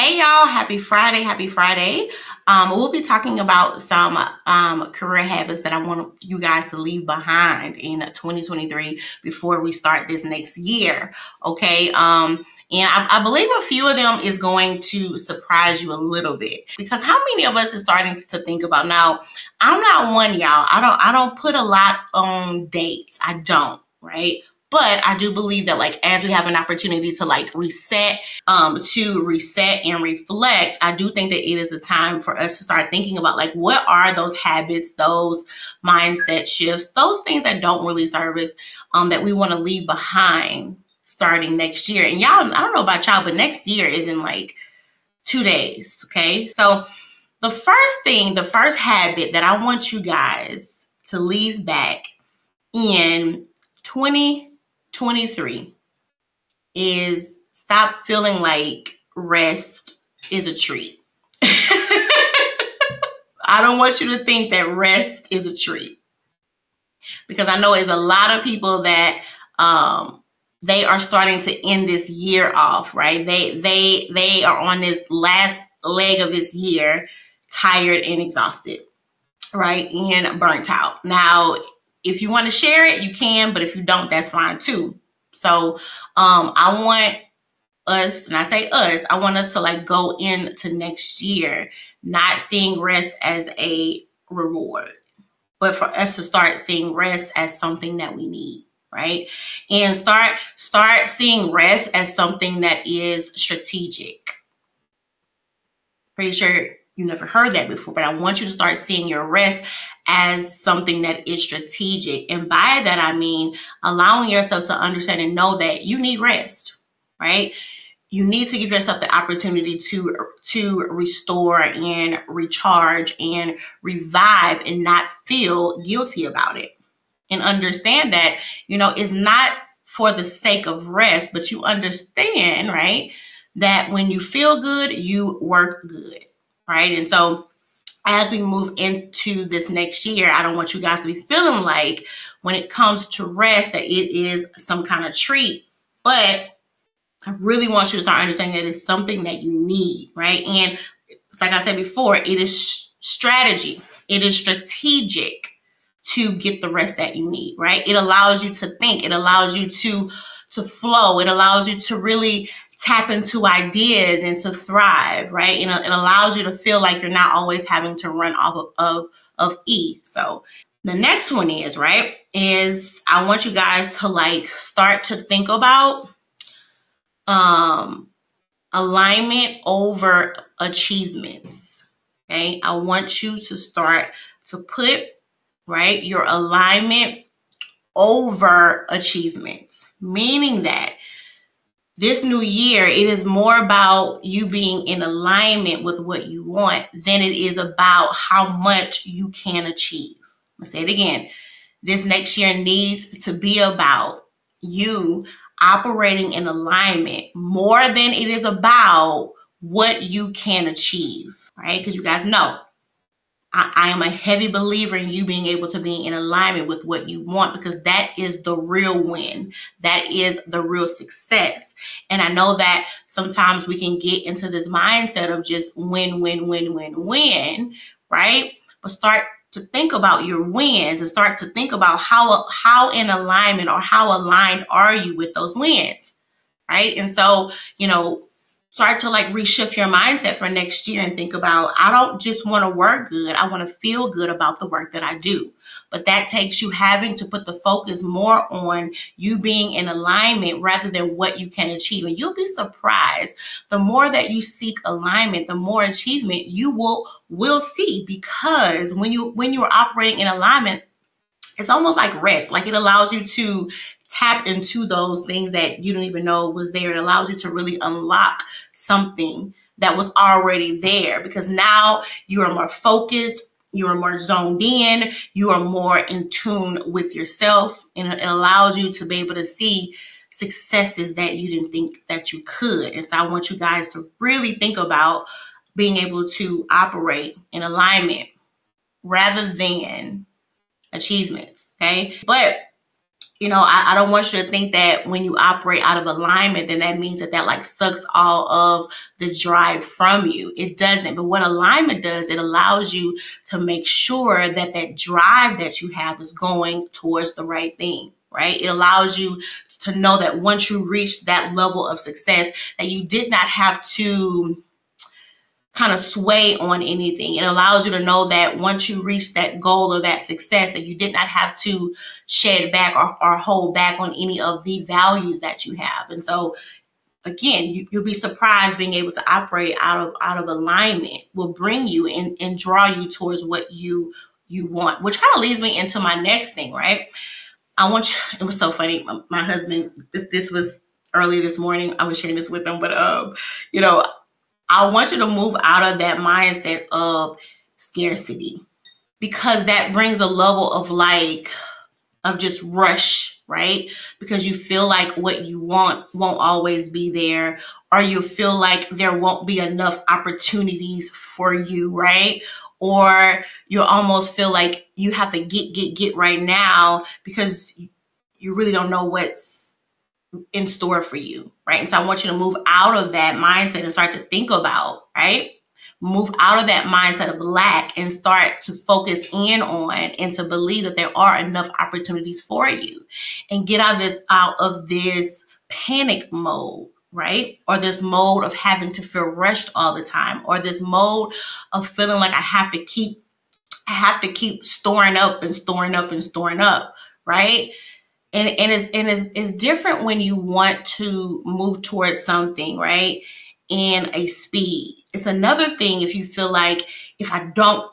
Hey y'all, happy Friday, happy Friday. Um, we'll be talking about some um, career habits that I want you guys to leave behind in 2023 before we start this next year. Okay. Um, and I, I, believe a few of them is going to surprise you a little bit because how many of us is starting to think about now? I'm not one, y'all. I don't I don't put a lot on dates. I don't, right? But I do believe that like as we have an opportunity to like reset, um, to reset and reflect, I do think that it is a time for us to start thinking about like what are those habits, those mindset shifts, those things that don't really serve us, um, that we want to leave behind starting next year. And y'all, I don't know about y'all, but next year is in like two days. Okay. So the first thing, the first habit that I want you guys to leave back in 20 23 is stop feeling like rest is a treat. I don't want you to think that rest is a treat because I know there's a lot of people that um, they are starting to end this year off, right? They they they are on this last leg of this year, tired and exhausted, right, and burnt out. Now, if you want to share it, you can, but if you don't, that's fine too. So um I want us, and I say us, I want us to like go into next year not seeing rest as a reward, but for us to start seeing rest as something that we need right and start start seeing rest as something that is strategic pretty sure you never heard that before, but I want you to start seeing your rest as something that is strategic. And by that, I mean allowing yourself to understand and know that you need rest, right? You need to give yourself the opportunity to to restore and recharge and revive and not feel guilty about it. And understand that, you know, it's not for the sake of rest, but you understand, right? That when you feel good, you work good right? And so as we move into this next year, I don't want you guys to be feeling like when it comes to rest that it is some kind of treat, but I really want you to start understanding that it's something that you need, right? And like I said before, it is strategy. It is strategic to get the rest that you need, right? It allows you to think. It allows you to to flow. It allows you to really tap into ideas and to thrive, right? And it allows you to feel like you're not always having to run off of, of, of E. So the next one is, right, is I want you guys to like start to think about um alignment over achievements. Okay. I want you to start to put right your alignment over achievements, meaning that this new year, it is more about you being in alignment with what you want than it is about how much you can achieve. I'm gonna say it again. This next year needs to be about you operating in alignment more than it is about what you can achieve, right? Because you guys know I, I, am a heavy believer in you being able to be in alignment with what you want because that is the real win. That is the real success. And I know that sometimes we can get into this mindset of just win, win, win, win, win, right? But start to think about your wins and start to think about how how in alignment or how aligned are you with those wins, right? And so, you know, start to like reshift your mindset for next year and think about I don't just want to work good, I want to feel good about the work that I do. But that takes you having to put the focus more on you being in alignment rather than what you can achieve. And you'll be surprised the more that you seek alignment, the more achievement you will will see because when you when you are operating in alignment, it's almost like rest. Like it allows you to tap into those things that you didn't even know was there. It allows you to really unlock something that was already there because now you are more focused, you are more zoned in, you are more in tune with yourself, and it allows you to be able to see successes that you didn't think that you could. And so I want you guys to really think about being able to operate in alignment rather than achievements. Okay. But you know, I, I, don't want you to think that when you operate out of alignment, then that means that that like sucks all of the drive from you. It doesn't. But what alignment does, it allows you to make sure that that drive that you have is going towards the right thing, right? It allows you to know that once you reach that level of success, that you did not have to kind of sway on anything. It allows you to know that once you reach that goal or that success, that you did not have to shed back or, or hold back on any of the values that you have. And so again, you, will be surprised being able to operate out of out of alignment will bring you and, and draw you towards what you you want, which kind of leads me into my next thing, right? I want you, it was so funny. My, my husband, this this was early this morning. I was sharing this with him, but um, you know, I want you to move out of that mindset of scarcity because that brings a level of like, of just rush, right? Because you feel like what you want won't always be there, or you feel like there won't be enough opportunities for you, right? Or you almost feel like you have to get, get, get right now because you really don't know what's in store for you, right? And so I want you to move out of that mindset and start to think about, right? Move out of that mindset of lack and start to focus in on and to believe that there are enough opportunities for you and get out of this out of this panic mode right? Or this mode of having to feel rushed all the time, or this mode of feeling like I have to keep, I have to keep storing up and storing up and storing up, right? And and it's and it's, it's different when you want to move towards something right? In a speed. It's another thing if you feel like if i don't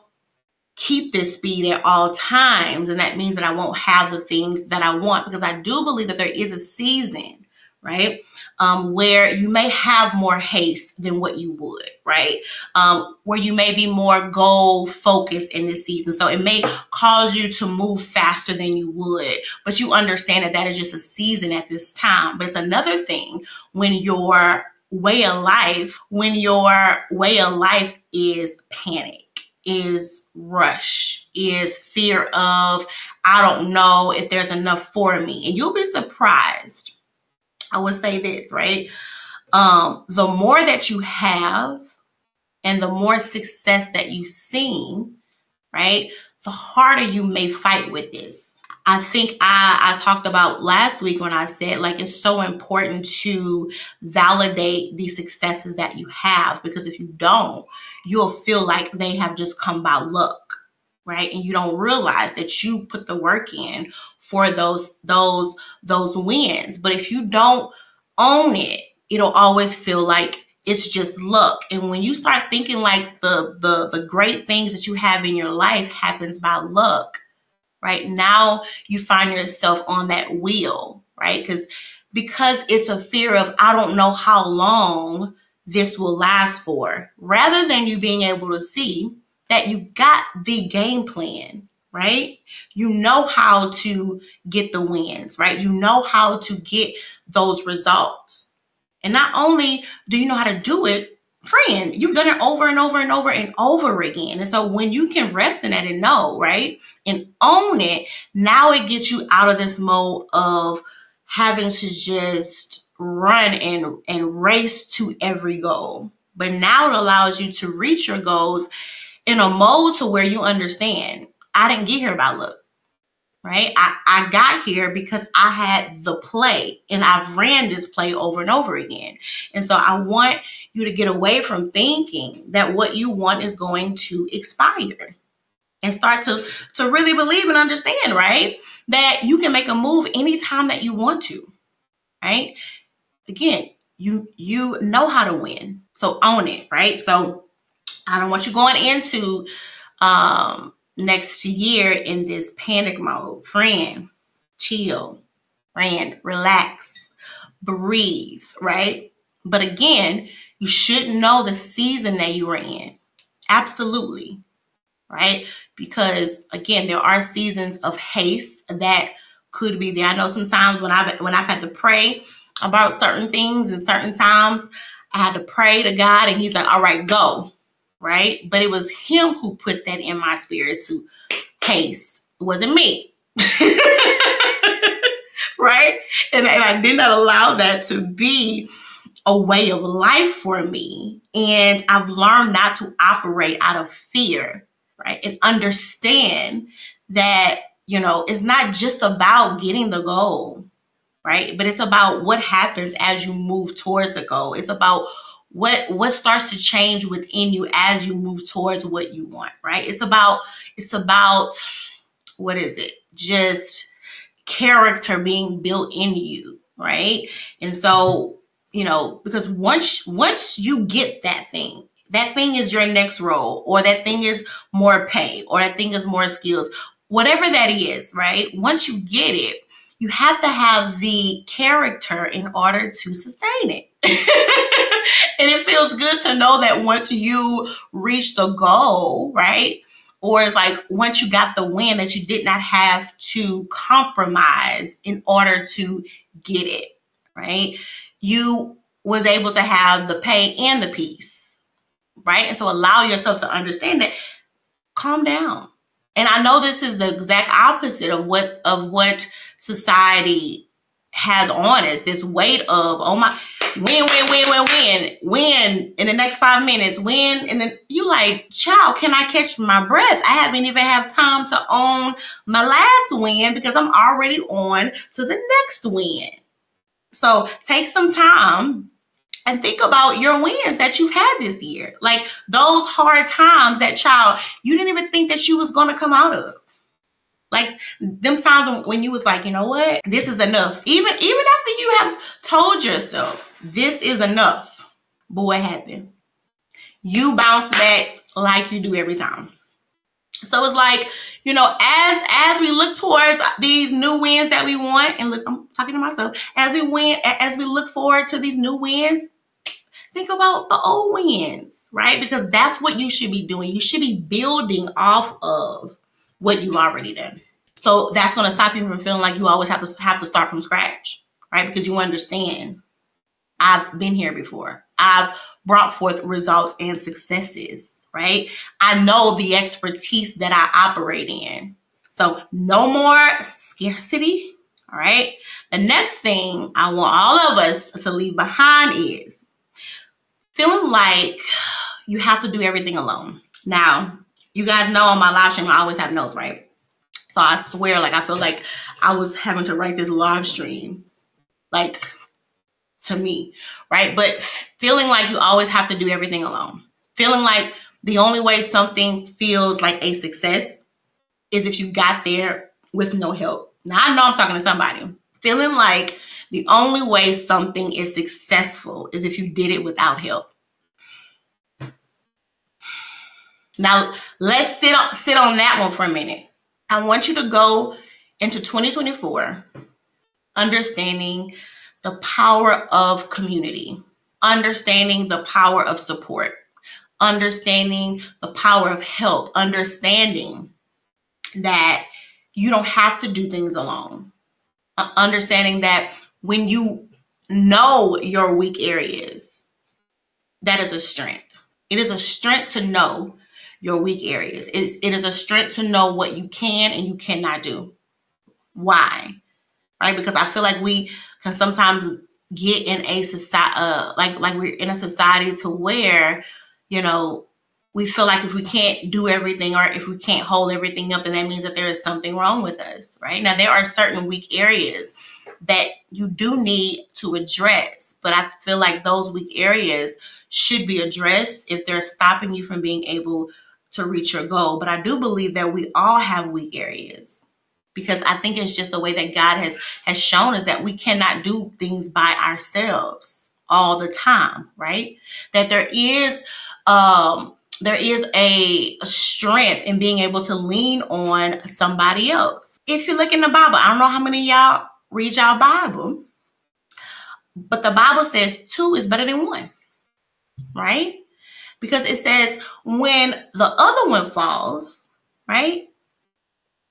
keep this speed at all times and that means that i won't have the things that i want because i do believe that there is a season right? Um, where you may have more haste than what you would, right? Um, where you may be more goal focused in this season. So it may cause you to move faster than you would, but you understand that that is just a season at this time. But it's another thing when your way of life, when your way of life is panic is rush, is fear of, I don't know if there's enough for me. And you'll be surprised I would say this, right? Um, the more that you have and the more success that you've seen, right, the harder you may fight with this. I think I, I talked about last week when I said like it's so important to validate the successes that you have because if you don't, you'll feel like they have just come by luck right? And you don't realize that you put the work in for those those those wins. But if you don't own it it'll always feel like it's just luck. And when you start thinking like the the the great things that you have in your life happens by luck right? Now you find yourself on that wheel right? Because because it's a fear of i don't know how long this will last for. Rather than you being able to see that you got the game plan, right? You know how to get the wins, right? You know how to get those results. And not only do you know how to do it, friend, you've done it over and over and over and over again. And so when you can rest in that and know, right, and own it, now it gets you out of this mode of having to just run and and race to every goal. But now it allows you to reach your goals in a mode to where you understand I didn't get here by luck, right? I, I got here because I had the play and I've ran this play over and over again. And so I want you to get away from thinking that what you want is going to expire and start to to really believe and understand right that you can make a move anytime that you want to right again you you know how to win so own it right so I don't want you going into um, next year in this panic mode. Friend, chill, friend, relax, breathe, right? But again, you should know the season that you are in. Absolutely. Right? Because again, there are seasons of haste that could be there. I know sometimes when I've when I've had to pray about certain things and certain times, I had to pray to God and He's like, all right, go right? But it was him who put that in my spirit to haste. It wasn't me. right? And, and I did not allow that to be a way of life for me. And I've learned not to operate out of fear, right? And understand that, you know, it's not just about getting the goal, right? But it's about what happens as you move towards the goal. It's about what what starts to change within you as you move towards what you want, right? It's about it's about what is it? Just character being built in you, right? And so, you know, because once once you get that thing, that thing is your next role, or that thing is more pay, or that thing is more skills, whatever that is, right? Once you get it, you have to have the character in order to sustain it. and it feels good to know that once you reach the goal, right? Or it's like once you got the win that you did not have to compromise in order to get it, right? You was able to have the pay and the peace, right? And so allow yourself to understand that calm down. And I know this is the exact opposite of what of what society has on us this weight of oh my win win win win win win in the next five minutes? Win and then you like child can i catch my breath? I haven't even had time to own my last win because i'm already on to the next win. So take some time and think about your wins that you've had this year. Like those hard times that child you didn't even think that you was going to come out of. Like them times when you was like, you know what, this is enough. Even even after you have told yourself this is enough, but what happened? You bounce back like you do every time. So it's like, you know, as as we look towards these new wins that we want, and look, I'm talking to myself, as we win, as we look forward to these new wins, think about the old wins, right? Because that's what you should be doing. You should be building off of what you've already done. So that's going to stop you from feeling like you always have to have to start from scratch, right? Because you understand I've been here before. I've brought forth results and successes, right? I know the expertise that I operate in. So no more scarcity, all right? The next thing I want all of us to leave behind is feeling like you have to do everything alone. Now, you guys know on my live stream, I always have notes, right? So I swear, like, I feel like I was having to write this live stream, like, to me, right? But feeling like you always have to do everything alone, feeling like the only way something feels like a success is if you got there with no help. Now, I know I'm talking to somebody. Feeling like the only way something is successful is if you did it without help. Now, let's sit on, sit on that one for a minute. I want you to go into 2024 understanding the power of community, understanding the power of support, understanding the power of help, understanding that you don't have to do things alone, uh, understanding that when you know your weak areas, that is a strength. It is a strength to know your weak areas. It's, it is a strength to know what you can and you cannot do. Why? Right? Because I feel like we can sometimes get in a society, uh, like like we're in a society to where, you know, we feel like if we can't do everything or if we can't hold everything up, then that means that there is something wrong with us. Right? Now there are certain weak areas that you do need to address, but I feel like those weak areas should be addressed if they're stopping you from being able to reach your goal. But I do believe that we all have weak areas because I think it's just the way that God has has shown us that we cannot do things by ourselves all the time, right? That there is um there is a, strength in being able to lean on somebody else. If you look in the Bible, I don't know how many y'all read y'all Bible, but the Bible says two is better than one, right? because it says when the other one falls, right?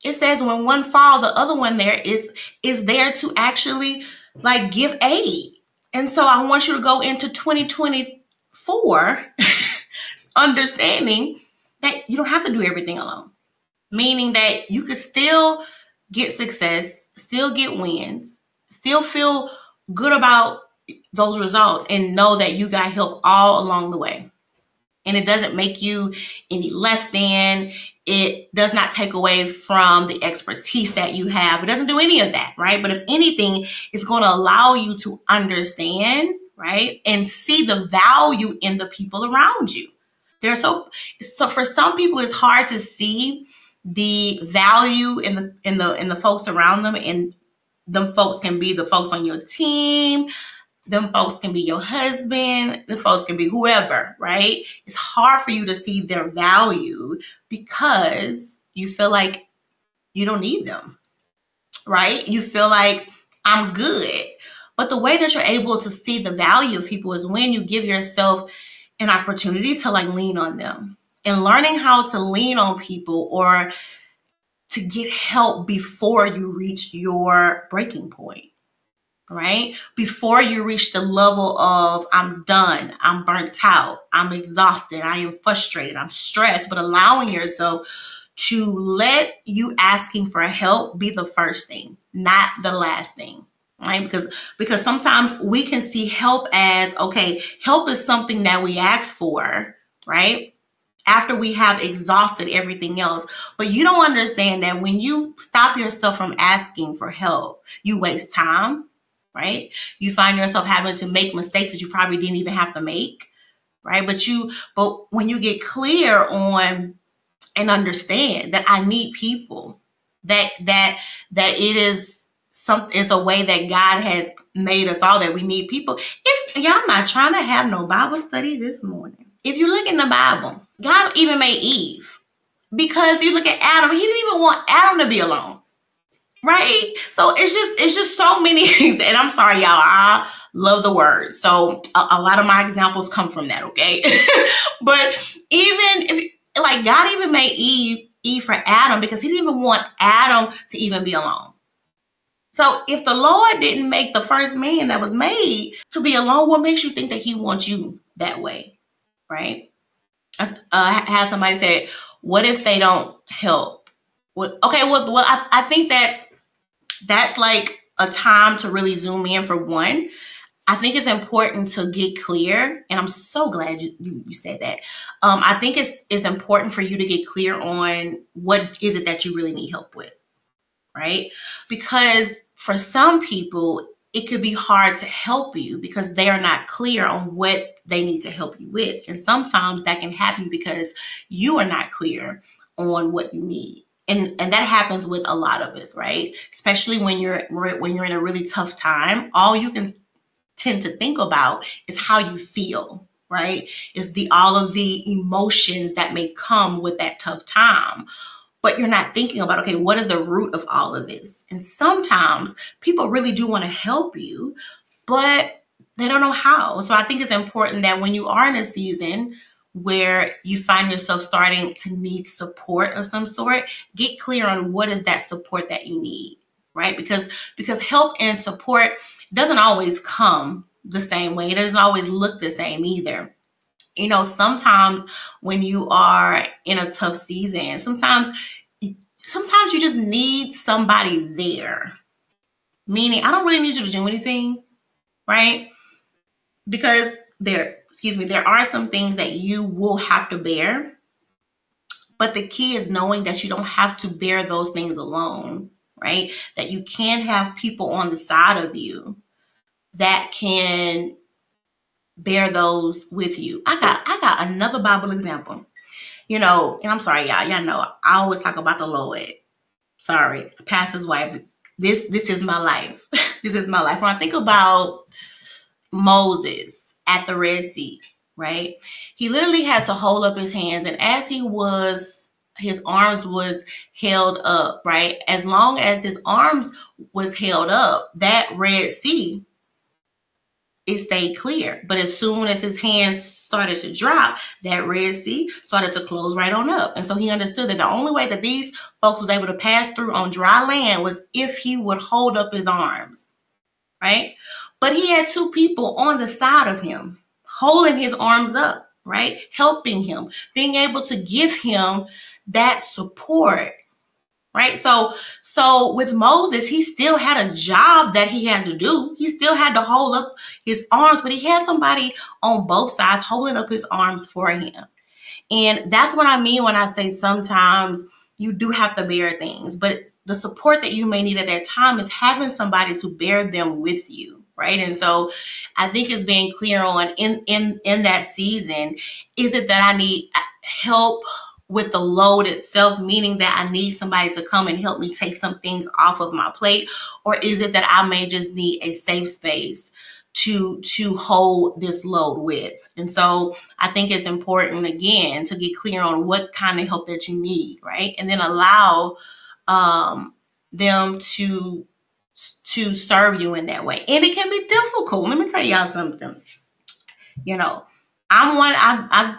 It says when one fall, the other one there is is there to actually like give aid. And so I want you to go into 2024 understanding that you don't have to do everything alone. Meaning that you could still get success, still get wins, still feel good about those results and know that you got help all along the way. And it doesn't make you any less than, it does not take away from the expertise that you have. It doesn't do any of that, right? But if anything, it's going to allow you to understand, right? And see the value in the people around you. They're so so for some people it's hard to see the value in the in the in the folks around them and them folks can be the folks on your team them folks can be your husband the folks can be whoever right? It's hard for you to see their value because you feel like you don't need them right? You feel like i'm good. But the way that you're able to see the value of people is when you give yourself an opportunity to like lean on them. And learning how to lean on people or to get help before you reach your breaking point right? Before you reach the level of I'm done, I'm burnt out, I'm exhausted, I am frustrated, I'm stressed, but allowing yourself to let you asking for help be the first thing, not the last thing right? Because because sometimes we can see help as okay help is something that we ask for right? After we have exhausted everything else. But you don't understand that when you stop yourself from asking for help you waste time right you find yourself having to make mistakes that you probably didn't even have to make right but you but when you get clear on and understand that i need people that that that it is some it's a way that God has made us all that we need people. If y'all not trying to have no Bible study this morning, if you look in the Bible, God even made Eve because you look at Adam, he didn't even want Adam to be alone. Right? So it's just it's just so many things. And I'm sorry, y'all. I love the word. So a, a lot of my examples come from that, okay? but even if like God even made Eve Eve for Adam because he didn't even want Adam to even be alone. So if the Lord didn't make the first man that was made to be alone, what makes you think that he wants you that way? Right? I uh, had somebody say, what if they don't help? What, okay, well, well I, I think that's that's like a time to really zoom in for one. I think it's important to get clear, and I'm so glad you, you, said that. Um, I think it's it's important for you to get clear on what is it that you really need help with, right? Because for some people, it could be hard to help you because they are not clear on what they need to help you with. And sometimes that can happen because you are not clear on what you need. And, and that happens with a lot of us, right? Especially when you're when you're in a really tough time, all you can tend to think about is how you feel, right? Is the all of the emotions that may come with that tough time but you're not thinking about, okay, what is the root of all of this? And sometimes people really do want to help you, but they don't know how. So I think it's important that when you are in a season where you find yourself starting to need support of some sort, get clear on what is that support that you need, right? Because because help and support doesn't always come the same way. It doesn't always look the same either you know, sometimes when you are in a tough season, sometimes sometimes you just need somebody there. Meaning, I don't really need you to do anything, right? Because there, excuse me, there are some things that you will have to bear. But the key is knowing that you don't have to bear those things alone, right? That you can have people on the side of you that can bear those with you. I got I got another Bible example. You know, and I'm sorry, y'all. Y'all know I always talk about the Lord. Sorry, pastor's wife. This this is my life. this is my life. When I think about Moses at the Red Sea, right? He literally had to hold up his hands, and as he was, his arms was held up, right? As long as his arms was held up, that Red Sea it stayed clear. But as soon as his hands started to drop, that Red Sea started to close right on up. And so he understood that the only way that these folks was able to pass through on dry land was if he would hold up his arms. Right? But he had two people on the side of him holding his arms up, right? Helping him, being able to give him that support right? So, so with Moses, he still had a job that he had to do. He still had to hold up his arms, but he had somebody on both sides holding up his arms for him. And that's what I mean when I say sometimes you do have to bear things, but the support that you may need at that time is having somebody to bear them with you right and so i think it's being clear on in in in that season is it that i need help with the load itself, meaning that I need somebody to come and help me take some things off of my plate? Or is it that I may just need a safe space to to hold this load with? And so I think it's important again to get clear on what kind of help that you need, right? And then allow um, them to to serve you in that way. And it can be difficult. Let me tell y'all something. You know, I'm one I I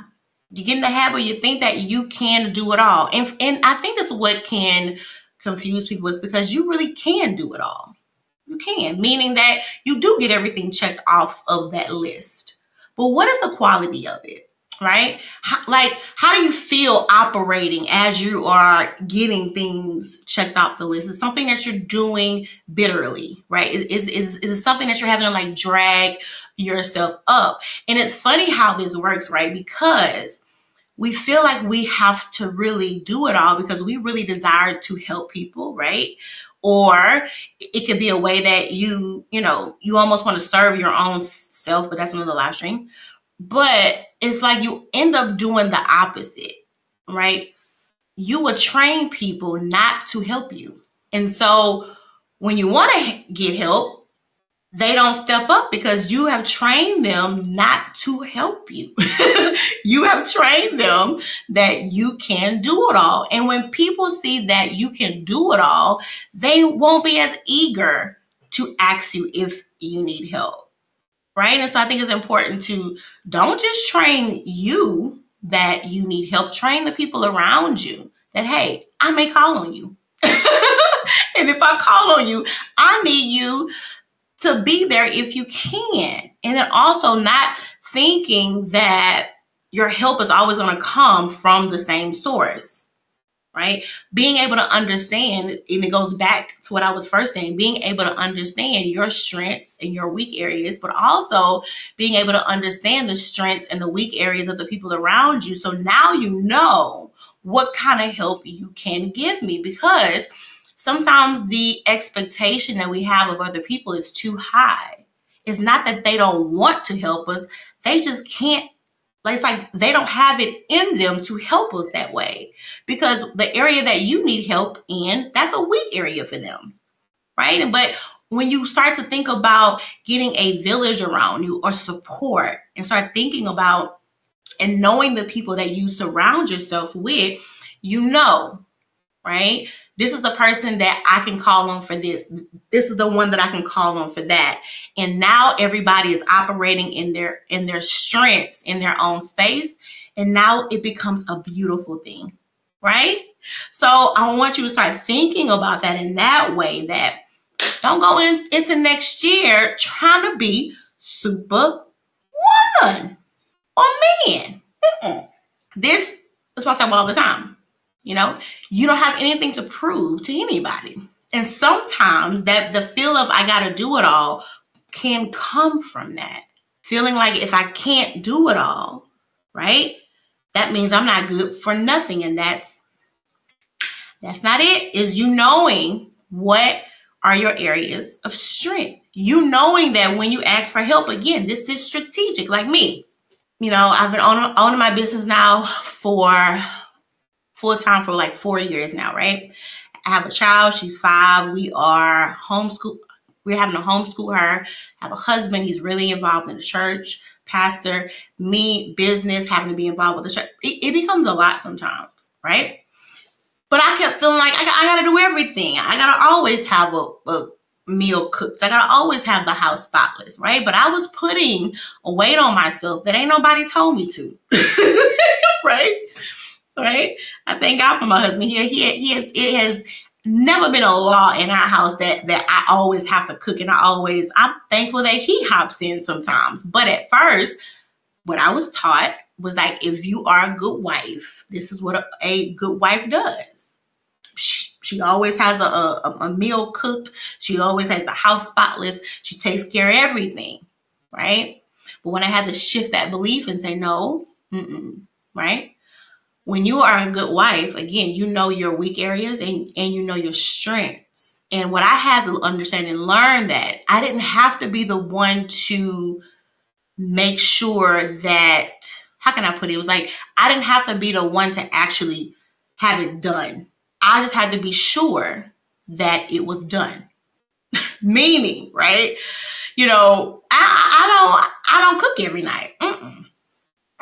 you get in the habit, you think that you can do it all. And, and I think that's what can confuse people is because you really can do it all. You can, meaning that you do get everything checked off of that list. But what is the quality of it? Right? How, like, how do you feel operating as you are getting things checked off the list? Is something that you're doing bitterly, right? Is, is, is, is something that you're having to like drag yourself up. And it's funny how this works, right? Because we feel like we have to really do it all because we really desire to help people, right? Or it could be a way that you, you know, you almost want to serve your own self, but that's another live stream. But it's like you end up doing the opposite, right? You would train people not to help you. And so when you want to get help, they don't step up because you have trained them not to help you. you have trained them that you can do it all. And when people see that you can do it all, they won't be as eager to ask you if you need help. Right. And so I think it's important to don't just train you that you need help, train the people around you that, hey, I may call on you. and if I call on you, I need you to be there if you can. And then also not thinking that your help is always going to come from the same source, right? Being able to understand, and it goes back to what I was first saying, being able to understand your strengths and your weak areas, but also being able to understand the strengths and the weak areas of the people around you. So now you know what kind of help you can give me because sometimes the expectation that we have of other people is too high. It's not that they don't want to help us, they just can't. Like it's like they don't have it in them to help us that way because the area that you need help in, that's a weak area for them. Right. But when you start to think about getting a village around you or support and start thinking about and knowing the people that you surround yourself with, you know, right? This is the person that I can call on for this. This is the one that I can call on for that. And now everybody is operating in their in their strengths in their own space. And now it becomes a beautiful thing, right? So I want you to start thinking about that in that way that don't go in, into next year trying to be super woman or man. Mm-mm. This is what I talk about all the time. You know, you don't have anything to prove to anybody. And sometimes that the feel of I got to do it all can come from that. Feeling like if I can't do it all, right? That means I'm not good for nothing and that's that's not it. Is you knowing what are your areas of strength. You knowing that when you ask for help again, this is strategic like me. You know, I've been owning, my business now for full time for like four years now, right? I have a child, she's five. We are homeschool, we're having to homeschool her. I have a husband, he's really involved in the church, pastor, me, business, having to be involved with the church. It, it becomes a lot sometimes, right? But I kept feeling like I, I got to do everything. I got to always have a, a meal cooked. I gotta always have the house spotless, right? But I was putting a weight on myself that ain't nobody told me to, right? Right? I thank God for my husband. He, he, he has, it has never been a law in our house that that I always have to cook, and I always I'm thankful that he hops in sometimes. But at first, what I was taught was like, if you are a good wife, this is what a, a good wife does. She, She always has a, a, a meal cooked. She always has the house spotless. She takes care of everything, right? But when I had to shift that belief and say, no, right? When you are a good wife, again, you know your weak areas and, and you know your strengths. And what I had to understand and learn that I didn't have to be the one to make sure that, how can I put it? It was like, I didn't have to be the one to actually have it done. I just had to be sure that it was done. Meaning, right? You know, I, I don't I don't cook every night. Mm-mm.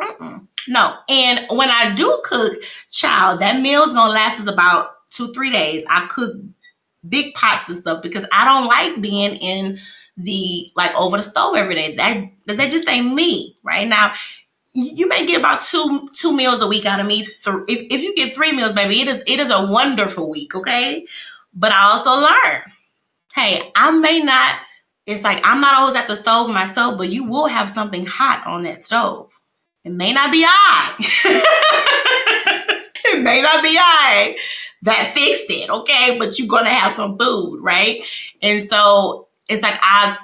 Mm-mm. No. And when I do cook, child, that meal's gonna last us about two, three days. I cook big pots and stuff because I don't like being in the like over the stove every day. That that just ain't me. Right now, you may get about two two meals a week out of me. If, if you get three meals, baby, it is it is a wonderful week, okay? But I also learn, hey, I may not. It's like I'm not always at the stove myself, but you will have something hot on that stove. It may not be I. it may not be I that fixed it, okay? But you're gonna have some food, right? And so it's like I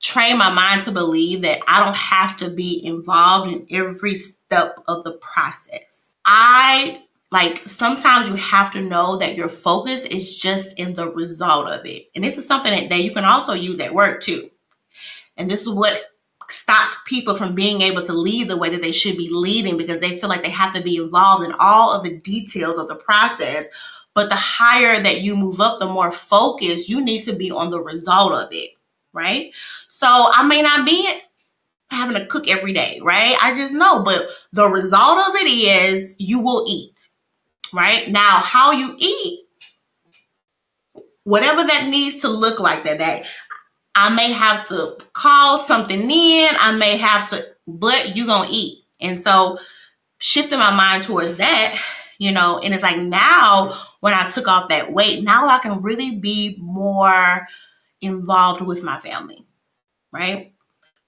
train my mind to believe that I don't have to be involved in every step of the process. I like sometimes you have to know that your focus is just in the result of it. And this is something that, that you can also use at work too. And this is what stops people from being able to lead the way that they should be leading because they feel like they have to be involved in all of the details of the process. But the higher that you move up, the more focused you need to be on the result of it right? So I may not be having to cook every day, right? I just know, but the result of it is you will eat, right? Now, how you eat, whatever that needs to look like that day, I may have to call something in, I may have to, but you're gonna eat. And so shifting my mind towards that, you know, and it's like now when I took off that weight, now I can really be more involved with my family, right?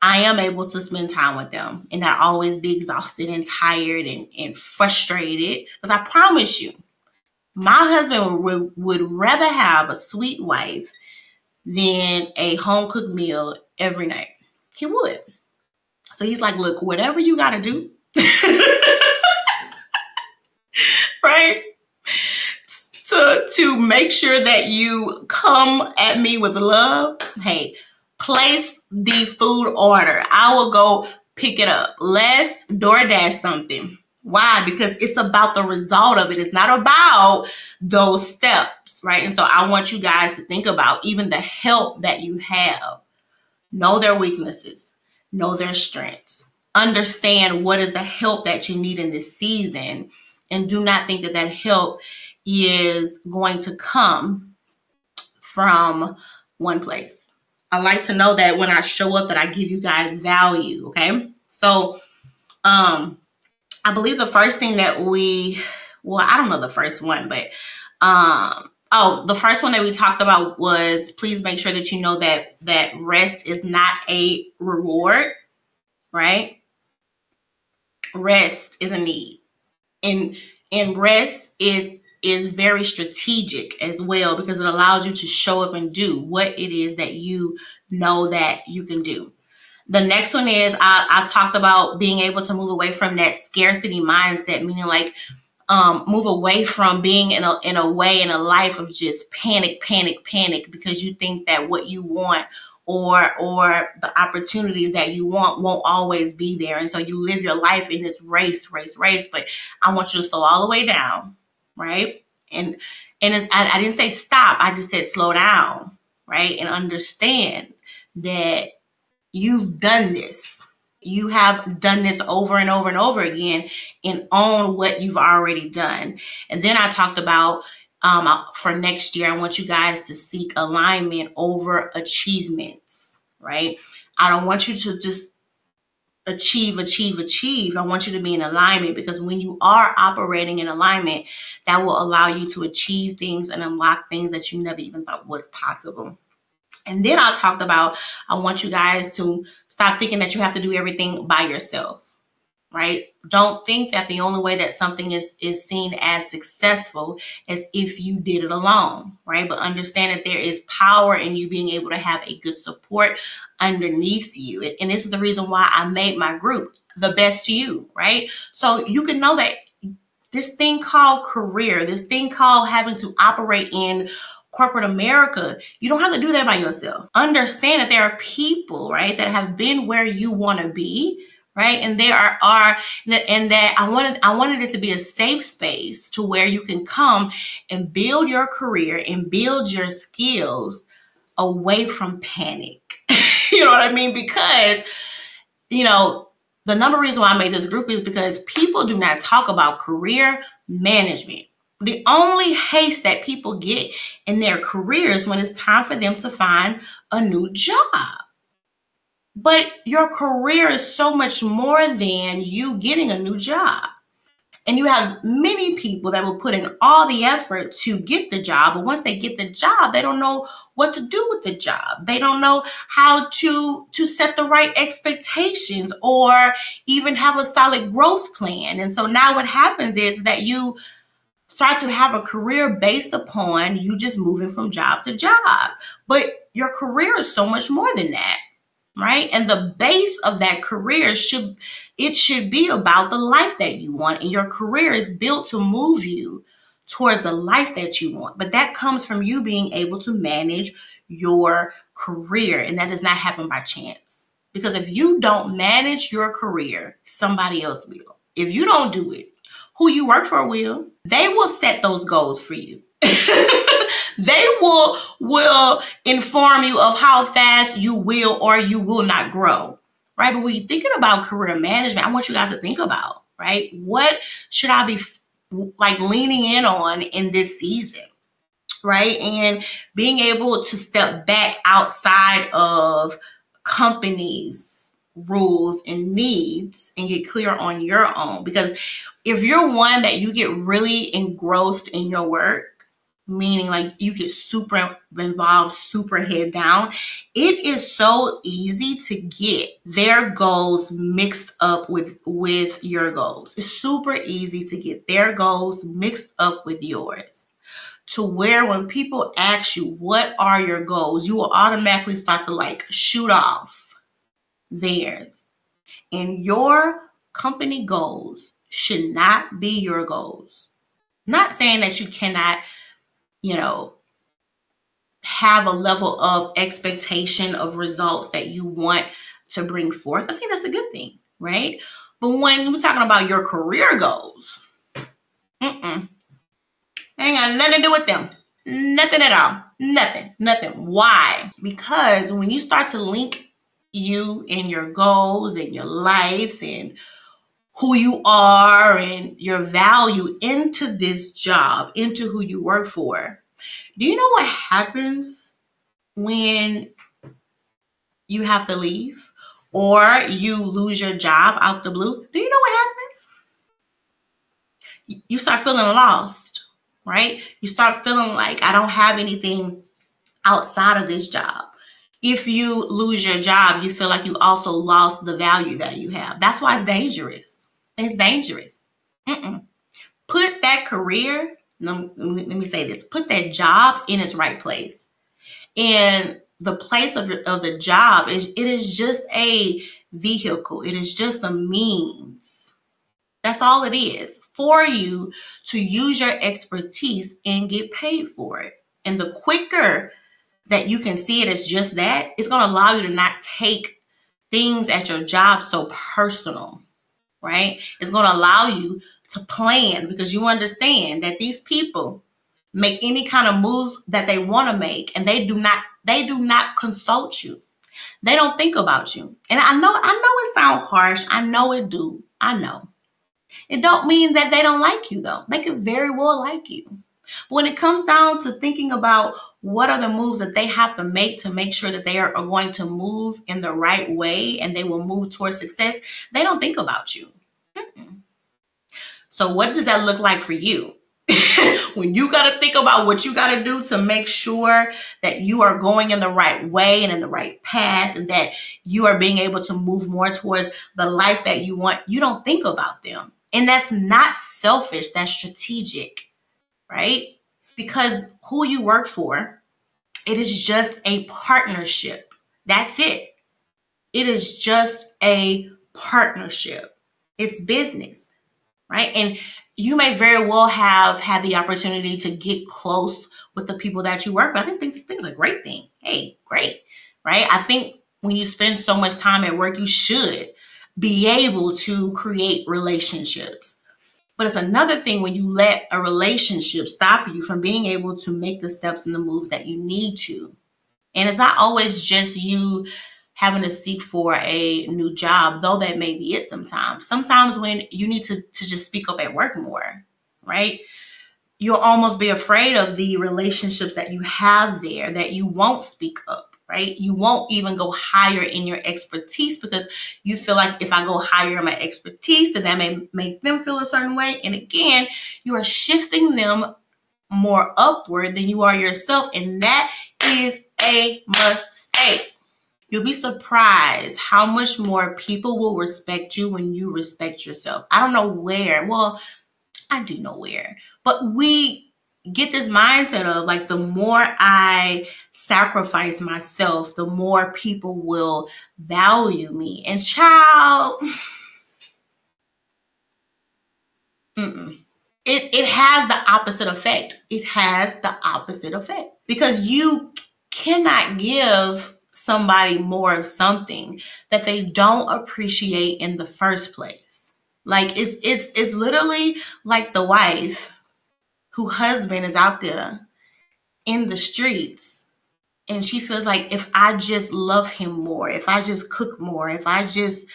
I am able to spend time with them and not always be exhausted and tired and, and frustrated. Because I promise you, my husband would, would rather have a sweet wife than a home cooked meal every night. He would. So he's like, look, whatever you got to do, right? to to make sure that you come at me with love, hey, place the food order. I will go pick it up. Let's DoorDash something. Why? Because it's about the result of it. It's not about those steps, right? And so I want you guys to think about even the help that you have. Know their weaknesses, know their strengths, understand what is the help that you need in this season, and do not think that that help is going to come from one place. I like to know that when I show up that I give you guys value, okay? So um I believe the first thing that we well, I don't know the first one, but um oh, the first one that we talked about was please make sure that you know that that rest is not a reward, right? Rest is a need. And and rest is is very strategic as well because it allows you to show up and do what it is that you know that you can do. The next one is I, I talked about being able to move away from that scarcity mindset, meaning like um, move away from being in a in a way in a life of just panic, panic, panic because you think that what you want or or the opportunities that you want won't always be there, and so you live your life in this race, race, race. But I want you to slow all the way down right? And and it's, I, I didn't say stop. I just said slow down, right? And understand that you've done this. You have done this over and over and over again and own what you've already done. And then I talked about um, uh, for next year, I want you guys to seek alignment over achievements, right? I don't want you to just achieve, achieve, achieve. I want you to be in alignment because when you are operating in alignment, that will allow you to achieve things and unlock things that you never even thought was possible. And then I talked about I want you guys to stop thinking that you have to do everything by yourself, right? Don't think that the only way that something is is seen as successful is if you did it alone, right? But understand that there is power in you being able to have a good support underneath you. And this is the reason why I made my group the best you, right? So you can know that this thing called career, this thing called having to operate in corporate America, you don't have to do that by yourself. Understand that there are people, right, that have been where you want to be right? And there are, are and that i wanted i wanted it to be a safe space to where you can come and build your career and build your skills away from panic. You know what i mean? Because you know the number reason why i made this group is because people do not talk about career management the only haste that people get in their careers when it's time for them to find a new job but your career is so much more than you getting a new job. And you have many people that will put in all the effort to get the job, but once they get the job, they don't know what to do with the job. They don't know how to to set the right expectations or even have a solid growth plan. And so now what happens is that you start to have a career based upon you just moving from job to job. But your career is so much more than that right? And the base of that career should it should be about the life that you want. And your career is built to move you towards the life that you want. But that comes from you being able to manage your career. And that does not happen by chance. Because if you don't manage your career somebody else will. If you don't do it who you work for will they will set those goals for you. They will will inform you of how fast you will or you will not grow. Right? But when you're thinking about career management i want you guys to think about right? What should i be like leaning in on in this season? Right? And being able to step back outside of companies rules and needs and get clear on your own because if you're one that you get really engrossed in your work meaning like you get super involved, super head down, it is so easy to get their goals mixed up with with your goals. It's super easy to get their goals mixed up with yours. To where when people ask you what are your goals, you will automatically start to like shoot off theirs. And your company goals should not be your goals. Not saying that you cannot you know, have a level of expectation of results that you want to bring forth, I think that's a good thing, right? But when we're talking about your career goals, mm-mm, ain't got nothing to do with them. Nothing at all. Nothing. Nothing. Why? Because when you start to link you and your goals and your life and who you are and your value into this job, into who you work for. Do you know what happens when you have to leave or you lose your job out the blue? Do you know what happens? You start feeling lost, right? You start feeling like I don't have anything outside of this job if you lose your job, you feel like you also lost the value that you have. That's why it's dangerous. It's dangerous. Mm-mm. Put that career, let me, say this, put that job in its right place. And the place of, of the job is it is just a vehicle. It is just a means. That's all it is for you to use your expertise and get paid for it. And the quicker that you can see it as just that, it's going to allow you to not take things at your job so personal right? It's going to allow you to plan because you understand that these people make any kind of moves that they want to make and they do not they do not consult you. They don't think about you. And I know I know it sounds harsh. I know it do. I know. It don't mean that they don't like you though. They could very well like you. When it comes down to thinking about what are the moves that they have to make to make sure that they are, are going to move in the right way and they will move towards success, they don't think about you. So, what does that look like for you? when you got to think about what you got to do to make sure that you are going in the right way and in the right path and that you are being able to move more towards the life that you want, you don't think about them. And that's not selfish, that's strategic, right? Because who you work for, it is just a partnership. That's it. It is just a partnership. It's business, right? And you may very well have had the opportunity to get close with the people that you work with. I think this thing's a great thing. Hey, great, right? I think when you spend so much time at work, you should be able to create relationships. But it's another thing when you let a relationship stop you from being able to make the steps and the moves that you need to. And it's not always just you having to seek for a new job, though that may be it sometimes. Sometimes when you need to, to just speak up at work more, right? You'll almost be afraid of the relationships that you have there that you won't speak up, right? You won't even go higher in your expertise because you feel like if I go higher in my expertise, then that may make them feel a certain way. And again, you are shifting them more upward than you are yourself. And that is a mistake. You'll be surprised how much more people will respect you when you respect yourself. I don't know where. Well, I do know where. But we get this mindset of like the more I sacrifice myself, the more people will value me. And child. It, it has the opposite effect. It has the opposite effect because you cannot give somebody more of something that they don't appreciate in the first place. Like it's it's it's literally like the wife who husband is out there in the streets and she feels like if I just love him more, if I just cook more, if I just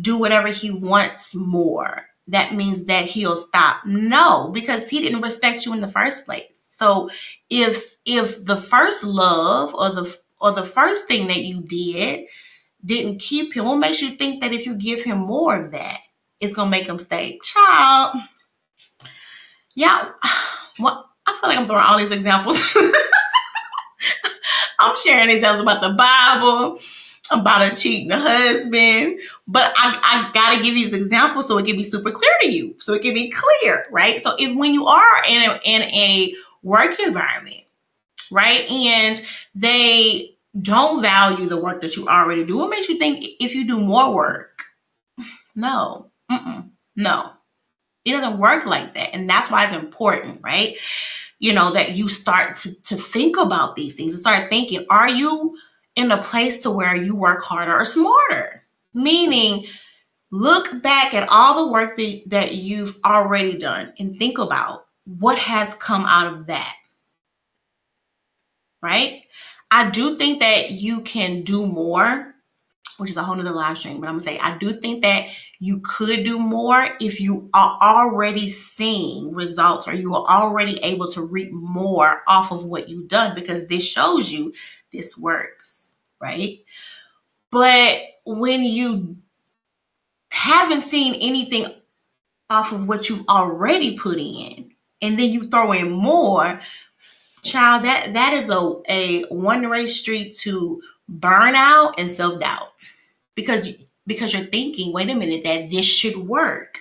do whatever he wants more, that means that he'll stop. No, because he didn't respect you in the first place. So if if the first love or the or the first thing that you did didn't keep him, what makes you think that if you give him more of that, it's gonna make him stay? Child, yeah. Well, I feel like I'm throwing all these examples. I'm sharing examples about the Bible, about a cheating husband, but I, I gotta give you these examples so it can be super clear to you, so it can be clear, right? So if when you are in a, in a work environment, right, and they don't value the work that you already do. What makes you think if you do more work? No, no, it doesn't work like that. And that's why it's important, right? You know, that you start to, to think about these things and start thinking, are you in a place to where you work harder or smarter? Meaning, look back at all the work that, that you've already done and think about what has come out of that. Right? I do think that you can do more, which is a whole nother live stream, but I'm gonna say I do think that you could do more if you are already seeing results or you are already able to reap more off of what you've done because this shows you this works, right? But when you haven't seen anything off of what you've already put in, and then you throw in more, child that that is a a one race street to burnout and self-doubt. Because because you're thinking wait a minute that this should work.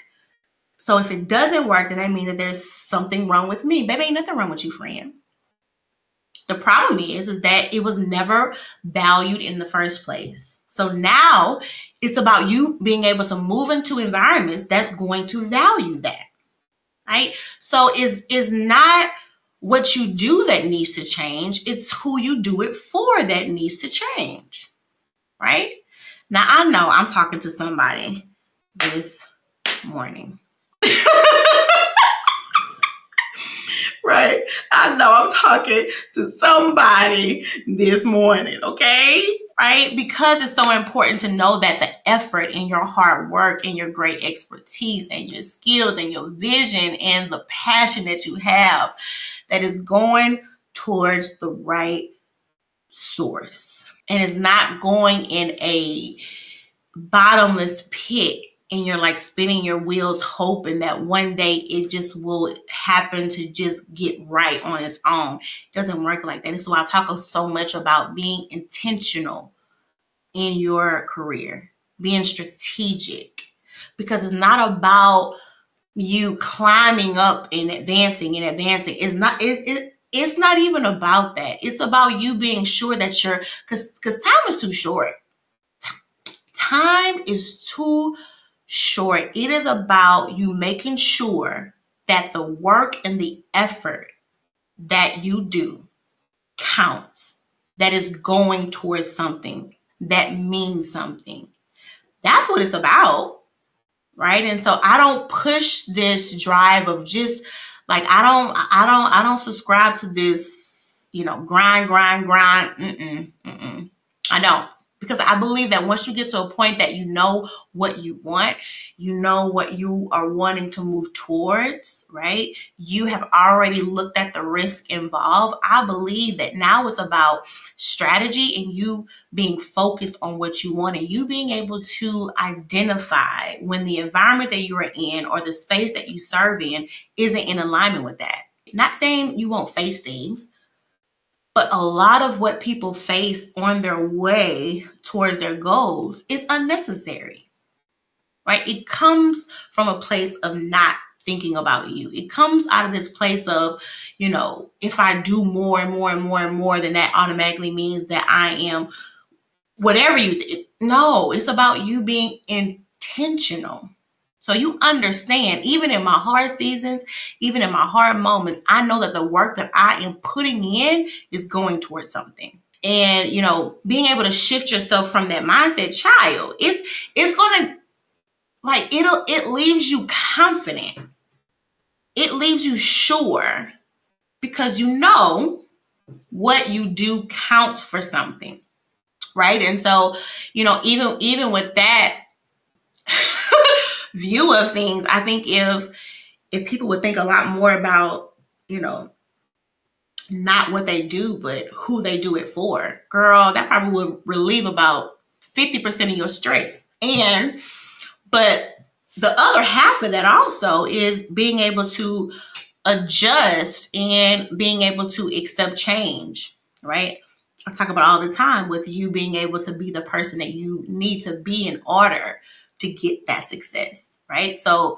So if it doesn't work then that means that there's something wrong with me. Baby ain't nothing wrong with you friend. The problem is is that it was never valued in the first place. So now it's about you being able to move into environments that's going to value that right? So is is not what you do that needs to change. It's who you do it for that needs to change. Right? Now, I know I'm talking to somebody this morning. Right? I know I'm talking to somebody this morning, okay? Right? Because it's so important to know that the effort and your hard work and your great expertise and your skills and your vision and the passion that you have that is going towards the right source and is not going in a bottomless pit and you're like spinning your wheels hoping that one day it just will happen to just get right on its own. It doesn't work like that. This is why I talk so much about being intentional in your career, being strategic, because it's not about you climbing up and advancing and advancing. It's not, it, it, it's not even about that. It's about you being sure that you're, because because time is too short. Time is too short. It is about you making sure that the work and the effort that you do counts, that is going towards something that means something. That's what it's about. Right. And so I don't push this drive of just like, I don't, I don't, I don't subscribe to this, you know, grind, grind, grind. Mm-mm, mm-mm. I don't because I believe that once you get to a point that you know what you want, you know what you are wanting to move towards, right? You have already looked at the risk involved. I believe that now it's about strategy and you being focused on what you want and you being able to identify when the environment that you are in or the space that you serve in isn't in alignment with that. Not saying you won't face things, but a lot of what people face on their way towards their goals is unnecessary, right? It comes from a place of not thinking about you. It comes out of this place of, you know, if I do more and more and more and more, then that automatically means that I am whatever you. Th- no, it's about you being intentional so you understand, even in my hard seasons, even in my hard moments, I know that the work that I am putting in is going towards something. And you know, being able to shift yourself from that mindset, child, it's it's gonna like it'll it leaves you confident. It leaves you sure because you know what you do counts for something. Right. And so, you know, even even with that view of things, I think if if people would think a lot more about, you know, not what they do, but who they do it for, girl, that probably would relieve about 50% of your stress. And but the other half of that also is being able to adjust and being able to accept change, right? I talk about all the time with you being able to be the person that you need to be in order to get that success, right? So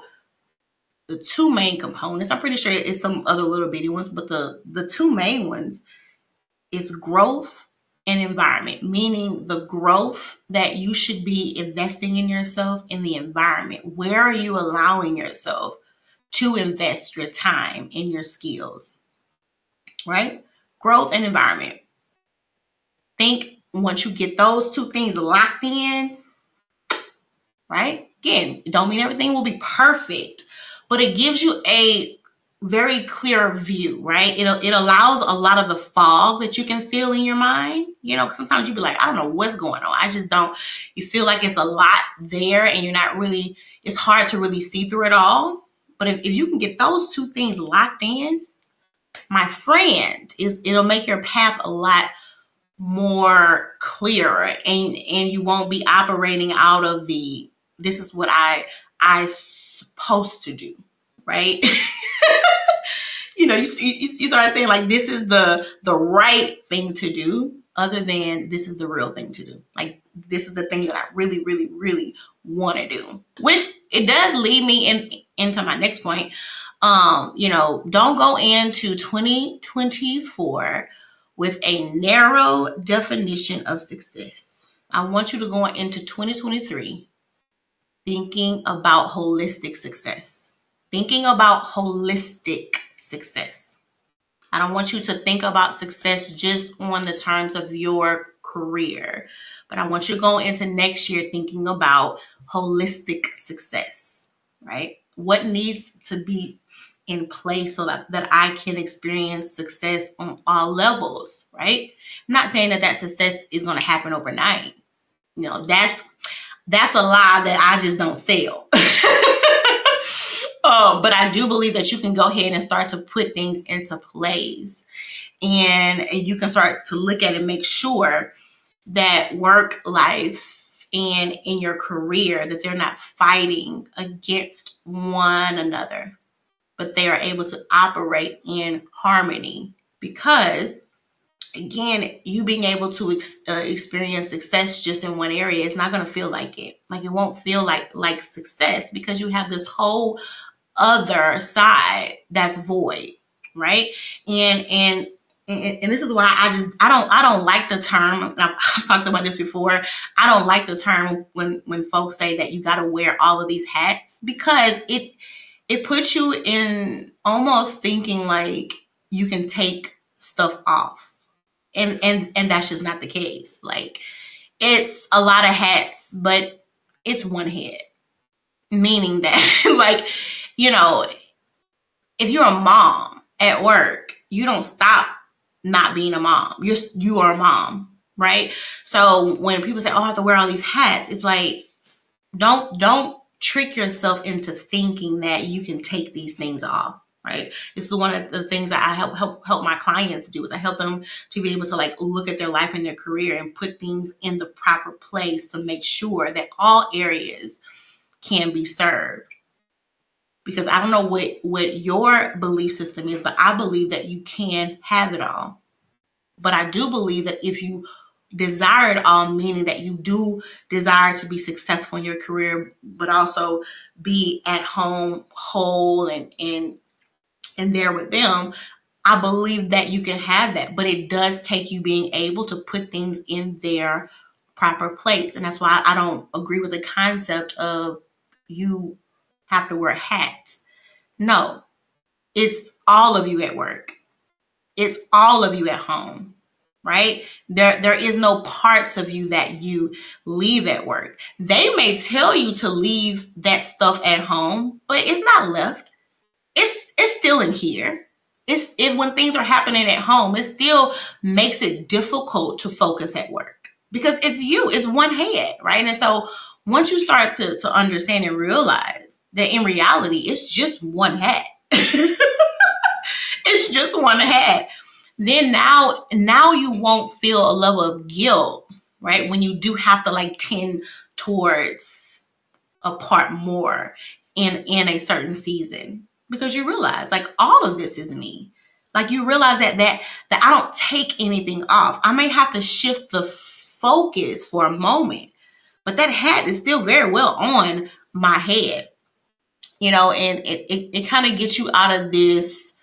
the two main components, I'm pretty sure it's some other little bitty ones, but the the two main ones is growth and environment, meaning the growth that you should be investing in yourself in the environment. Where are you allowing yourself to invest your time in your skills? Right? Growth and environment. Think once you get those two things locked in, right? Again, don't mean everything will be perfect, but it gives you a very clear view, right? It, it allows a lot of the fog that you can feel in your mind. You know, sometimes you be like, I don't know what's going on. I just don't, you feel like it's a lot there and you're not really, it's hard to really see through it all. But if, if you can get those two things locked in, my friend, is it'll make your path a lot more clear and and you won't be operating out of the this is what I I supposed to do, right? you know, you, you, you start saying like this is the the right thing to do, other than this is the real thing to do. Like this is the thing that I really, really, really want to do. Which it does lead me in into my next point. Um, you know, don't go into 2024 with a narrow definition of success. I want you to go into 2023 thinking about holistic success. Thinking about holistic success. I don't want you to think about success just on the terms of your career, but I want you to go into next year thinking about holistic success, right? What needs to be in place so that, that I can experience success on all levels, right? I'm not saying that that success is going to happen overnight. You know, that's that's a lie that I just don't sell. um, but I do believe that you can go ahead and start to put things into place. And you can start to look at and make sure that work life and in your career that they're not fighting against one another, but they are able to operate in harmony because again, you being able to ex- uh, experience success just in one area is not going to feel like it. Like it won't feel like like success because you have this whole other side that's void, right? And and and, and this is why I just I don't I don't like the term. I've, I've talked about this before. I don't like the term when when folks say that you got to wear all of these hats because it it puts you in almost thinking like you can take stuff off and and and that's just not the case. Like it's a lot of hats but it's one head. Meaning that like you know if you're a mom at work you don't stop not being a mom. You're you are a mom right? So when people say oh i have to wear all these hats it's like don't don't trick yourself into thinking that you can take these things off right? This is one of the things that i help help help my clients do is i help them to be able to like look at their life and their career and put things in the proper place to make sure that all areas can be served. Because i don't know what what your belief system is but i believe that you can have it all. But i do believe that if you desire it all meaning that you do desire to be successful in your career but also be at home whole and and and there with them, I believe that you can have that, but it does take you being able to put things in their proper place. And that's why I don't agree with the concept of you have to wear hats. No, it's all of you at work. It's all of you at home, right? There, there is no parts of you that you leave at work. They may tell you to leave that stuff at home, but it's not left it's it's still in here. It's it when things are happening at home, it still makes it difficult to focus at work because it's you, it's one head, right? And so once you start to, to understand and realize that in reality, it's just one hat. it's just one hat. Then now, now you won't feel a level of guilt, right? When you do have to like tend towards a part more in in a certain season because you realize like all of this is me. Like you realize that that that I don't take anything off. I may have to shift the focus for a moment, but that hat is still very well on my head. You know, and it it, it kind of gets you out of this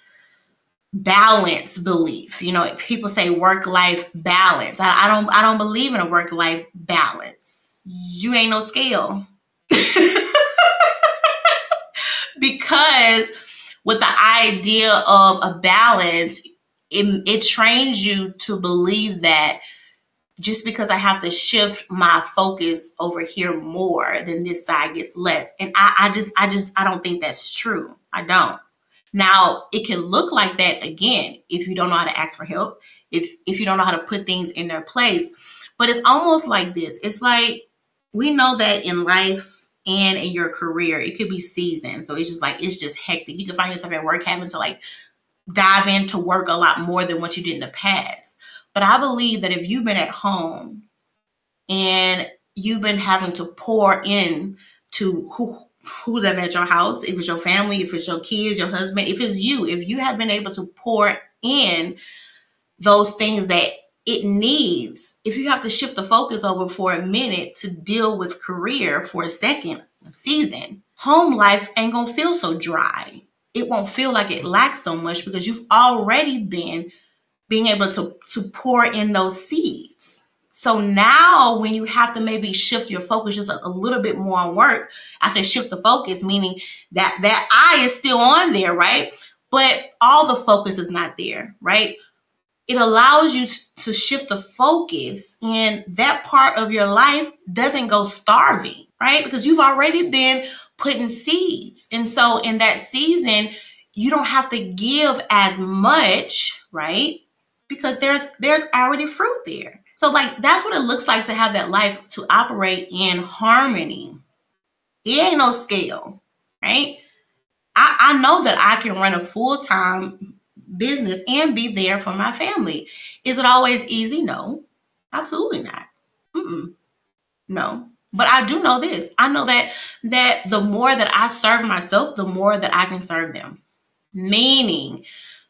balance belief. You know, people say work life balance. I, I don't I don't believe in a work life balance. You ain't no scale. because with the idea of a balance, it, it trains you to believe that just because I have to shift my focus over here more, then this side gets less. And I, I just, I just, I don't think that's true. I don't. Now it can look like that again if you don't know how to ask for help, if if you don't know how to put things in their place. But it's almost like this. It's like we know that in life and in your career. It could be seasons. So it's just like, it's just hectic. You can find yourself at work having to like dive into work a lot more than what you did in the past. But I believe that if you've been at home and you've been having to pour in to who who's ever at your house, if it's your family, if it's your kids, your husband, if it's you, if you have been able to pour in those things that it needs, if you have to shift the focus over for a minute to deal with career for a second, season, home life ain't gonna feel so dry. It won't feel like it lacks so much because you've already been being able to, to pour in those seeds. So now when you have to maybe shift your focus just a, a little bit more on work, I say shift the focus, meaning that that eye is still on there, right? But all the focus is not there, right? It allows you to shift the focus and that part of your life doesn't go starving, right? Because you've already been putting seeds. And so in that season, you don't have to give as much, right? Because there's there's already fruit there. So like that's what it looks like to have that life to operate in harmony. It ain't no scale, right? I, I know that I can run a full-time business and be there for my family. Is it always easy? No, absolutely not. Mm-mm. No. But I do know this. I know that that the more that I serve myself, the more that I can serve them. Meaning,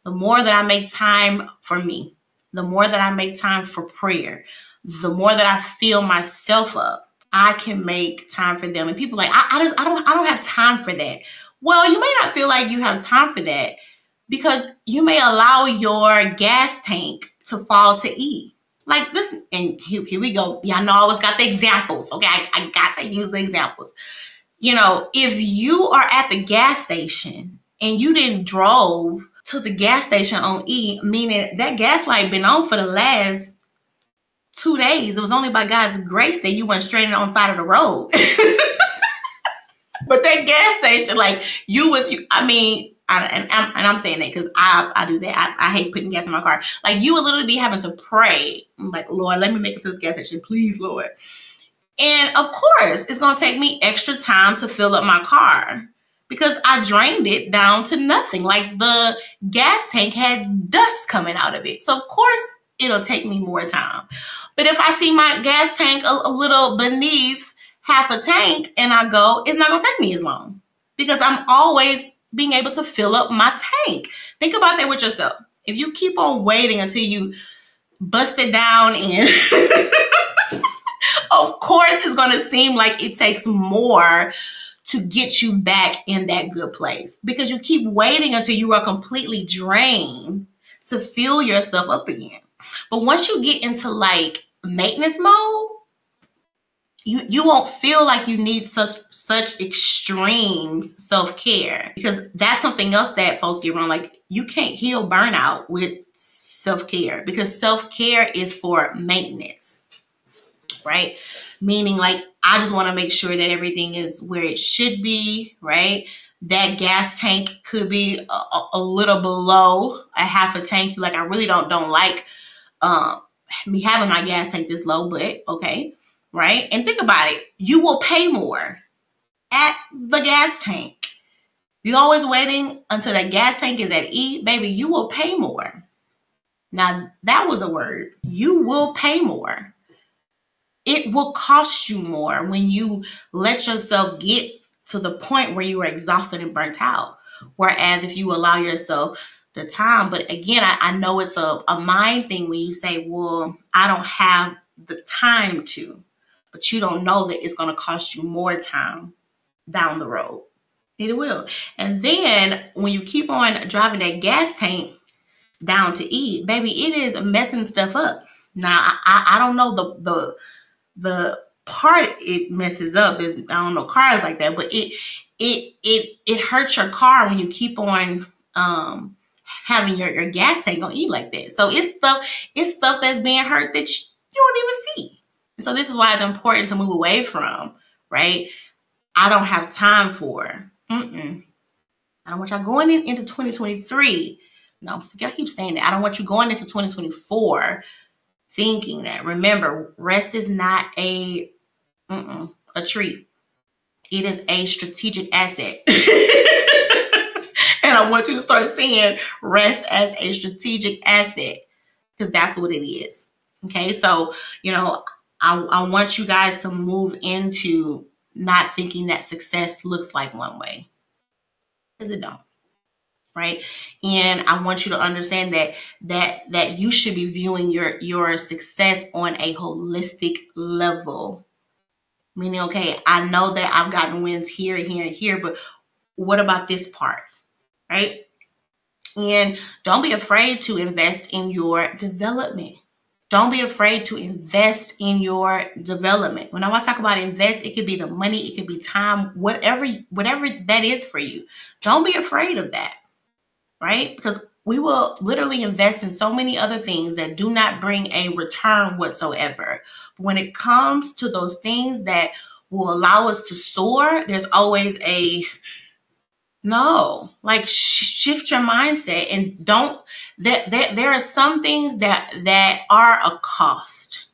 the more that I make time for me, the more that I make time for prayer, the more that I fill myself up, I can make time for them. And people like, I, I just I don't I don't have time for that. Well, you may not feel like you have time for that because you may allow your gas tank to fall to E. Like this, and here, here we go. Y'all know I always got the examples. Okay, I, I got to use the examples. You know, if you are at the gas station and you didn't drove to the gas station on E, meaning that gas light been on for the last two days. It was only by God's grace that you went straight on side of the road. but that gas station, like you was, I mean, And, I'm, and I'm saying that because I, I do that. I, I hate putting gas in my car. Like you would literally be having to pray. I'm like, Lord, let me make it to this gas station, please, Lord. And of course, it's going to take me extra time to fill up my car because I drained it down to nothing. Like the gas tank had dust coming out of it. So, of course, it'll take me more time. But if I see my gas tank a, a little beneath half a tank and I go, it's not going to take me as long because I'm always being able to fill up my tank. Think about that with yourself. If you keep on waiting until you bust it down and of course it's going to seem like it takes more to get you back in that good place because you keep waiting until you are completely drained to fill yourself up again. But once you get into like maintenance mode, you you won't feel like you need such such extreme self-care because that's something else that folks get wrong. Like you can't heal burnout with self-care because self-care is for maintenance right? Meaning like i just want to make sure that everything is where it should be right? That gas tank could be a, a little below a half a tank. Like i really don't don't like um me having my gas tank this low but okay right? And think about it. You will pay more at the gas tank. You're always waiting until that gas tank is at E, baby, you will pay more. Now, that was a word. You will pay more. It will cost you more when you let yourself get to the point where you are exhausted and burnt out. Whereas if you allow yourself the time, but again, I, I know it's a, a mind thing when you say, well, I don't have the time to but you don't know that it's going to cost you more time down the road. It will. And then when you keep on driving that gas tank down to E, baby, it is messing stuff up. Now I, I don't know the the the part it messes up is I don't know cars like that, but it it it it hurts your car when you keep on um having your, your gas tank on E like that. So it's stuff it's stuff that's being hurt that you, you don't even see. And so this is why it's important to move away from, right? I don't have time for. Mm-mm. I don't want y'all going in, into 2023. No, I keep saying that. I don't want you going into 2024 thinking that. Remember, rest is not a a treat. It is a strategic asset. and I want you to start seeing rest as a strategic asset because that's what it is. Okay, so you know, I, I want you guys to move into not thinking that success looks like one way. Because it don't right? And i want you to understand that that that you should be viewing your your success on a holistic level. Meaning okay i know that i've gotten wins here and here and here but what about this part right? And don't be afraid to invest in your development don't be afraid to invest in your development. When I want to talk about invest, it could be the money, it could be time, whatever whatever that is for you. Don't be afraid of that. Right? Because we will literally invest in so many other things that do not bring a return whatsoever. But when it comes to those things that will allow us to soar, there's always a no, like sh- shift your mindset and don't that that there are some things that that are a cost.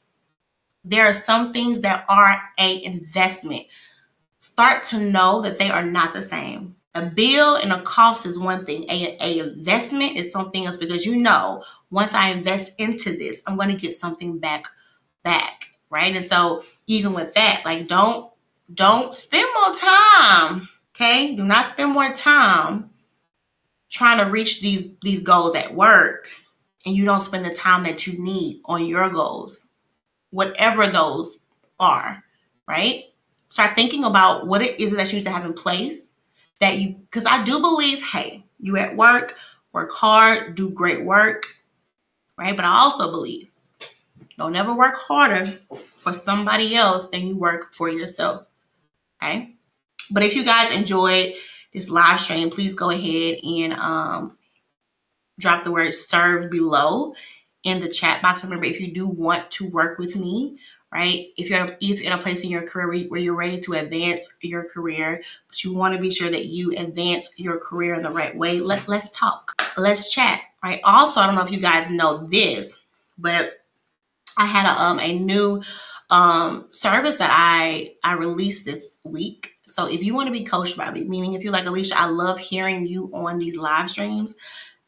There are some things that are a investment. Start to know that they are not the same. A bill and a cost is one thing. A, a investment is something else because you know once I invest into this, I'm going to get something back back right? And so even with that, like don't don't spend more time, okay? Do not spend more time trying to reach these these goals at work and you don't spend the time that you need on your goals, whatever those are, right? Start thinking about what it is that you need to have in place that you because I do believe, hey, you at work, work hard, do great work, right? But I also believe don't ever work harder for somebody else than you work for yourself. Okay. But if you guys enjoyed this live stream, please go ahead and um, drop the word serve below in the chat box. Remember, if you do want to work with me, right? If you're if in a place in your career where you're ready to advance your career, but you want to be sure that you advance your career in the right way, let, let's talk. Let's chat. Right. Also, I don't know if you guys know this, but I had a um a new um service that I I released this week. So if you want to be coached by me, meaning if you're like Alicia, I love hearing you on these live streams.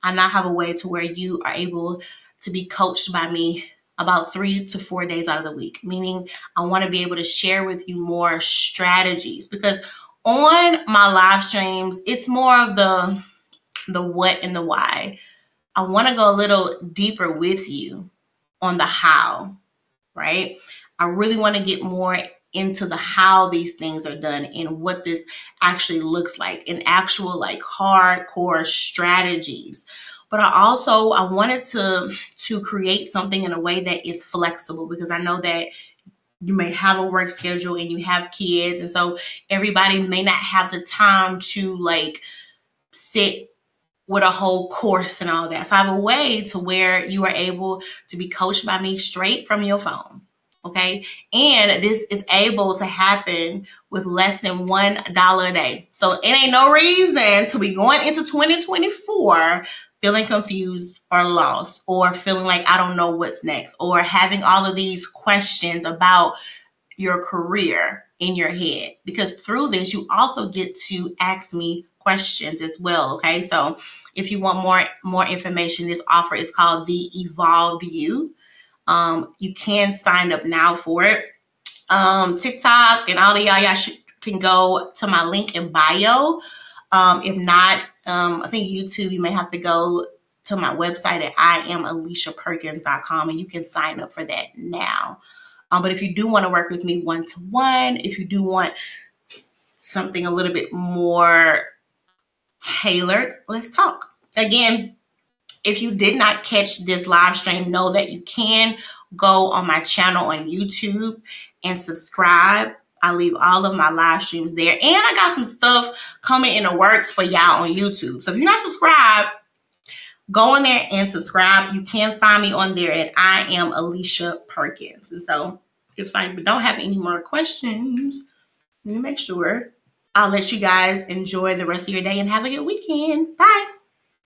I now have a way to where you are able to be coached by me about three to four days out of the week, meaning I want to be able to share with you more strategies because on my live streams, it's more of the the what and the why. I want to go a little deeper with you on the how, right? I really want to get more into the how these things are done and what this actually looks like in actual like hardcore strategies but I also I wanted to to create something in a way that is flexible because I know that you may have a work schedule and you have kids and so everybody may not have the time to like sit with a whole course and all that. So I have a way to where you are able to be coached by me straight from your phone. Okay. And this is able to happen with less than $1 a day. So it ain't no reason to be going into 2024 feeling confused or lost or feeling like I don't know what's next or having all of these questions about your career in your head because through this you also get to ask me questions as well okay so if you want more more information this offer is called the evolved you um, you can sign up now for it um, tiktok and all of y'all y'all should, can go to my link in bio um, if not um, I think YouTube, you may have to go to my website at IamAliciaPerkins.com and you can sign up for that now. Um, but if you do want to work with me one to one, if you do want something a little bit more tailored, let's talk. Again, if you did not catch this live stream, know that you can go on my channel on YouTube and subscribe I leave all of my live streams there. And I got some stuff coming in the works for y'all on YouTube. So if you're not subscribed, go in there and subscribe. You can find me on there at I am Alicia Perkins. And so if I don't have any more questions, let me make sure I'll let you guys enjoy the rest of your day and have a good weekend. Bye.